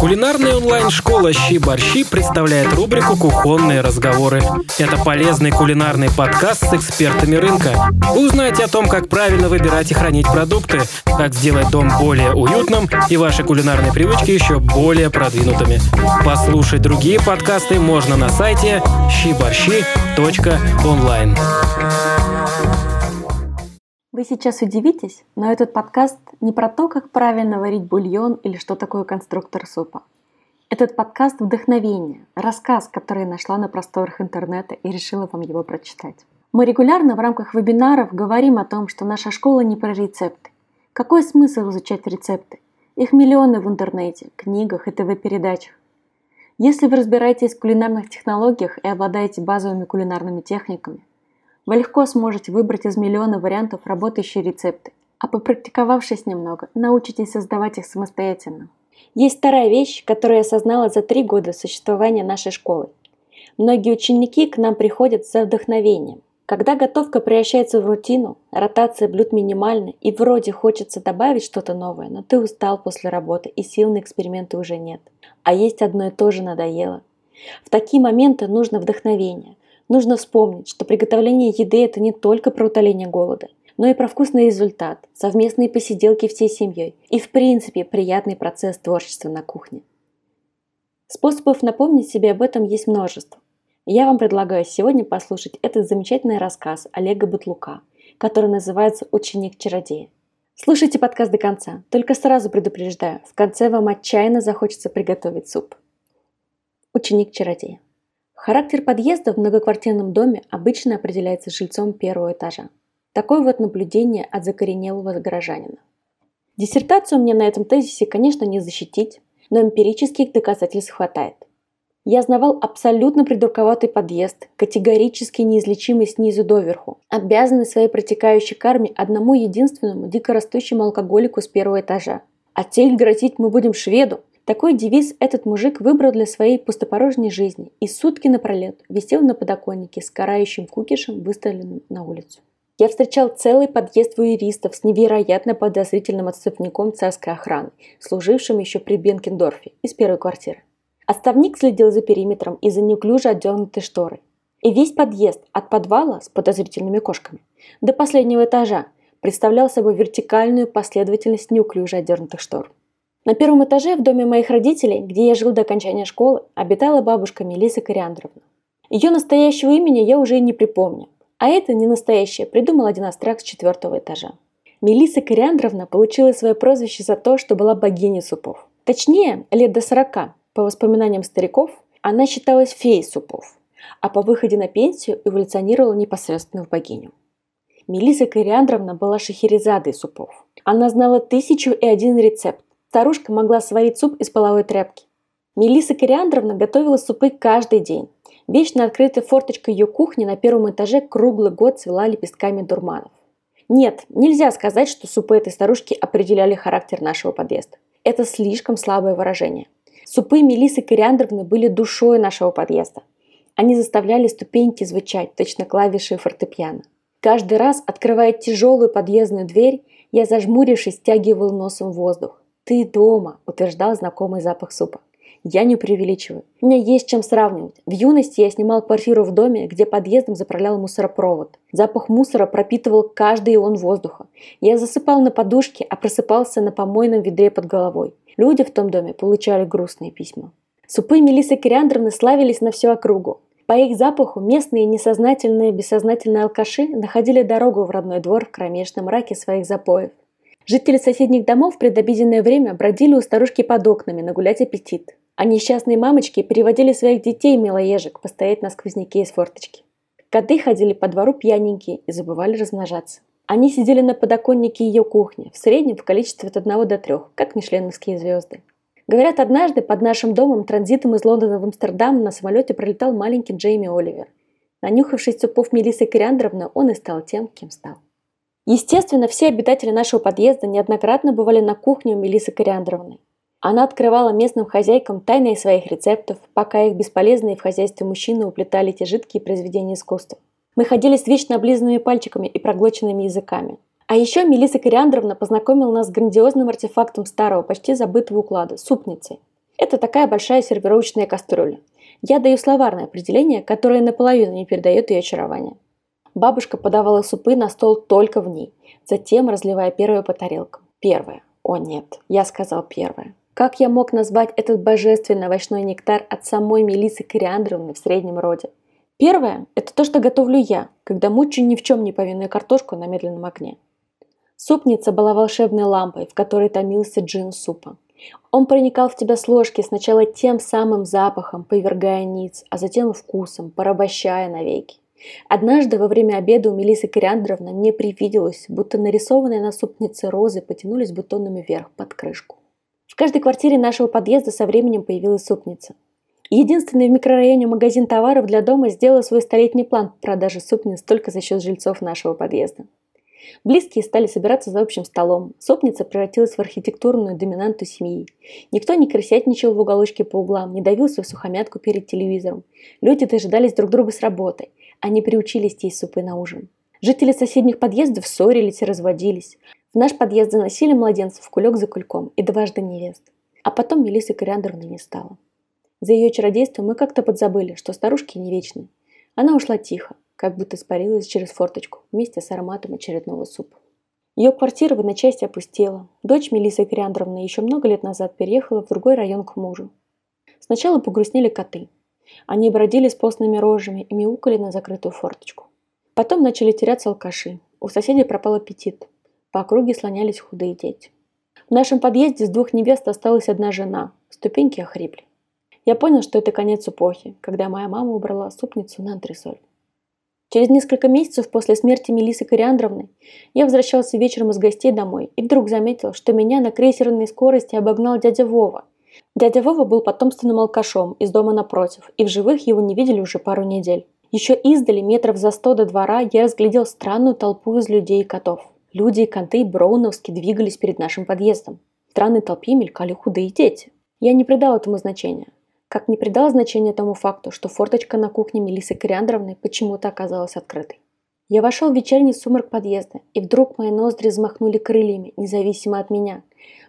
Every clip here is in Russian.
Кулинарная онлайн-школа «Щи-борщи» представляет рубрику «Кухонные разговоры». Это полезный кулинарный подкаст с экспертами рынка. Вы узнаете о том, как правильно выбирать и хранить продукты, как сделать дом более уютным и ваши кулинарные привычки еще более продвинутыми. Послушать другие подкасты можно на сайте щиборщи.онлайн. Вы сейчас удивитесь, но этот подкаст не про то, как правильно варить бульон или что такое конструктор супа. Этот подкаст – вдохновение, рассказ, который я нашла на просторах интернета и решила вам его прочитать. Мы регулярно в рамках вебинаров говорим о том, что наша школа не про рецепты. Какой смысл изучать рецепты? Их миллионы в интернете, книгах и ТВ-передачах. Если вы разбираетесь в кулинарных технологиях и обладаете базовыми кулинарными техниками, вы легко сможете выбрать из миллиона вариантов работающие рецепты, а попрактиковавшись немного, научитесь создавать их самостоятельно. Есть вторая вещь, которую я осознала за три года существования нашей школы. Многие ученики к нам приходят за вдохновением. Когда готовка превращается в рутину, ротация блюд минимальна и вроде хочется добавить что-то новое, но ты устал после работы и сил на эксперименты уже нет. А есть одно и то же надоело. В такие моменты нужно вдохновение, Нужно вспомнить, что приготовление еды – это не только про утоление голода, но и про вкусный результат, совместные посиделки всей семьей и, в принципе, приятный процесс творчества на кухне. Способов напомнить себе об этом есть множество. Я вам предлагаю сегодня послушать этот замечательный рассказ Олега Бутлука, который называется «Ученик-чародея». Слушайте подкаст до конца, только сразу предупреждаю, в конце вам отчаянно захочется приготовить суп. Ученик-чародея. Характер подъезда в многоквартирном доме обычно определяется жильцом первого этажа. Такое вот наблюдение от закоренелого горожанина. Диссертацию мне на этом тезисе, конечно, не защитить, но эмпирических доказательств хватает. Я знавал абсолютно придурковатый подъезд, категорически неизлечимый снизу доверху, обязанный своей протекающей карме одному единственному дикорастущему алкоголику с первого этажа. А тель грозить мы будем шведу, такой девиз этот мужик выбрал для своей пустопорожней жизни и сутки напролет висел на подоконнике с карающим кукишем, выставленным на улицу. Я встречал целый подъезд юристов с невероятно подозрительным отступником царской охраны, служившим еще при Бенкендорфе из первой квартиры. Отставник следил за периметром и за неуклюже отдернутой шторой. И весь подъезд от подвала с подозрительными кошками до последнего этажа представлял собой вертикальную последовательность неуклюже отдернутых штор. На первом этаже в доме моих родителей, где я жил до окончания школы, обитала бабушка Мелиса Кориандровна. Ее настоящего имени я уже и не припомню. А это не настоящее, придумал один астрак с четвертого этажа. Мелиса Кориандровна получила свое прозвище за то, что была богиней супов. Точнее, лет до сорока, по воспоминаниям стариков, она считалась феей супов, а по выходе на пенсию эволюционировала непосредственно в богиню. Мелиса Кориандровна была шахерезадой супов. Она знала тысячу и один рецепт, Старушка могла сварить суп из половой тряпки. Мелисса Кориандровна готовила супы каждый день. Вечно открытая форточка ее кухни на первом этаже круглый год цвела лепестками дурманов. Нет, нельзя сказать, что супы этой старушки определяли характер нашего подъезда. Это слишком слабое выражение. Супы Мелисы Кориандровны были душой нашего подъезда. Они заставляли ступеньки звучать, точно клавиши фортепиано. Каждый раз, открывая тяжелую подъездную дверь, я, зажмурившись, стягивал носом воздух. «Ты дома», – утверждал знакомый запах супа. Я не преувеличиваю. У меня есть чем сравнивать. В юности я снимал квартиру в доме, где подъездом заправлял мусоропровод. Запах мусора пропитывал каждый ион воздуха. Я засыпал на подушке, а просыпался на помойном ведре под головой. Люди в том доме получали грустные письма. Супы Мелисы Кориандровны славились на всю округу. По их запаху местные несознательные бессознательные алкаши находили дорогу в родной двор в кромешном мраке своих запоев. Жители соседних домов в предобеденное время бродили у старушки под окнами нагулять аппетит. А несчастные мамочки переводили своих детей милоежек постоять на сквозняке из форточки. Коты ходили по двору пьяненькие и забывали размножаться. Они сидели на подоконнике ее кухни, в среднем в количестве от одного до трех, как мишленовские звезды. Говорят, однажды под нашим домом транзитом из Лондона в Амстердам на самолете пролетал маленький Джейми Оливер. Нанюхавшись супов Мелисы Кориандровны, он и стал тем, кем стал. Естественно, все обитатели нашего подъезда неоднократно бывали на кухне у Мелисы Кориандровны. Она открывала местным хозяйкам тайны своих рецептов, пока их бесполезные в хозяйстве мужчины уплетали эти жидкие произведения искусства. Мы ходили с вечно облизанными пальчиками и проглоченными языками. А еще Мелиса Кориандровна познакомила нас с грандиозным артефактом старого, почти забытого уклада – супницей. Это такая большая сервировочная кастрюля. Я даю словарное определение, которое наполовину не передает ее очарование. Бабушка подавала супы на стол только в ней, затем разливая первое по тарелкам. Первое. О нет, я сказал первое. Как я мог назвать этот божественный овощной нектар от самой Мелисы Кориандровны в среднем роде? Первое – это то, что готовлю я, когда мучу ни в чем не повинную картошку на медленном огне. Супница была волшебной лампой, в которой томился джин супа. Он проникал в тебя с ложки сначала тем самым запахом, повергая ниц, а затем вкусом, порабощая навеки. Однажды во время обеда у Мелисы Кориандровны мне привиделось, будто нарисованные на супнице розы потянулись бутонами вверх под крышку. В каждой квартире нашего подъезда со временем появилась супница. Единственный в микрорайоне магазин товаров для дома сделал свой столетний план продажи супниц только за счет жильцов нашего подъезда. Близкие стали собираться за общим столом. Супница превратилась в архитектурную доминанту семьи. Никто не крысятничал в уголочке по углам, не давился в сухомятку перед телевизором. Люди дожидались друг друга с работой. Они приучились есть супы на ужин. Жители соседних подъездов ссорились и разводились. В наш подъезд заносили младенцев кулек за кульком и дважды невест. А потом Мелисы Кориандровны не стало. За ее чародейство мы как-то подзабыли, что старушки не вечны. Она ушла тихо, как будто испарилась через форточку вместе с ароматом очередного супа. Ее квартира в одночасье опустела. Дочь Мелисы Кориандровны еще много лет назад переехала в другой район к мужу. Сначала погрустнели коты. Они бродили с постными рожами и мяукали на закрытую форточку. Потом начали теряться алкаши. У соседей пропал аппетит. По округе слонялись худые дети. В нашем подъезде с двух невест осталась одна жена. Ступеньки охрипли. Я понял, что это конец эпохи, когда моя мама убрала супницу на антресоль. Через несколько месяцев после смерти Мелисы Кориандровны я возвращался вечером из гостей домой и вдруг заметил, что меня на крейсерной скорости обогнал дядя Вова, Дядя Вова был потомственным алкашом из дома напротив, и в живых его не видели уже пару недель. Еще издали, метров за сто до двора, я разглядел странную толпу из людей и котов. Люди и коты броуновски двигались перед нашим подъездом. В странной толпе мелькали худые дети. Я не придал этому значения. Как не придал значения тому факту, что форточка на кухне Мелисы Кориандровны почему-то оказалась открытой. Я вошел в вечерний сумрак подъезда, и вдруг мои ноздри взмахнули крыльями, независимо от меня.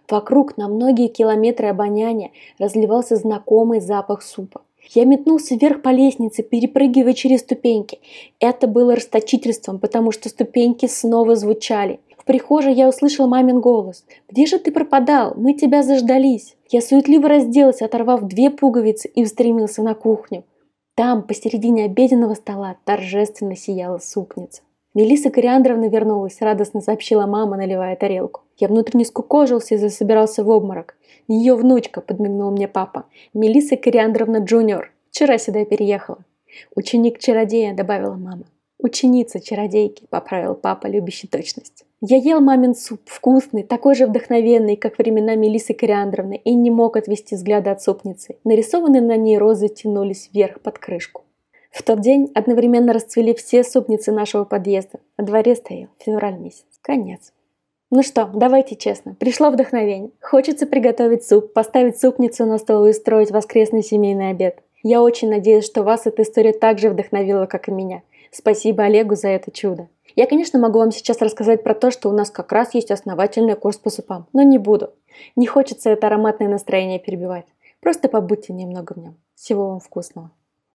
Вокруг на многие километры обоняния разливался знакомый запах супа. Я метнулся вверх по лестнице, перепрыгивая через ступеньки. Это было расточительством, потому что ступеньки снова звучали. В прихожей я услышал мамин голос. «Где же ты пропадал? Мы тебя заждались!» Я суетливо разделся, оторвав две пуговицы и устремился на кухню. Там, посередине обеденного стола, торжественно сияла супница. Мелисса Кориандровна вернулась, радостно сообщила мама, наливая тарелку. Я внутренне скукожился и засобирался в обморок. Ее внучка, подмигнул мне папа. Мелисса Кориандровна Джуниор. Вчера сюда переехала. Ученик чародея, добавила мама. Ученица чародейки, поправил папа, любящий точность. Я ел мамин суп, вкусный, такой же вдохновенный, как времена Мелисы Кориандровны, и не мог отвести взгляда от супницы. Нарисованные на ней розы тянулись вверх под крышку. В тот день одновременно расцвели все супницы нашего подъезда. На дворе стоял февраль месяц. Конец. Ну что, давайте честно. Пришло вдохновение. Хочется приготовить суп, поставить супницу на стол и устроить воскресный семейный обед. Я очень надеюсь, что вас эта история так же вдохновила, как и меня. Спасибо Олегу за это чудо. Я, конечно, могу вам сейчас рассказать про то, что у нас как раз есть основательный курс по супам, но не буду. Не хочется это ароматное настроение перебивать. Просто побудьте немного в нем. Всего вам вкусного.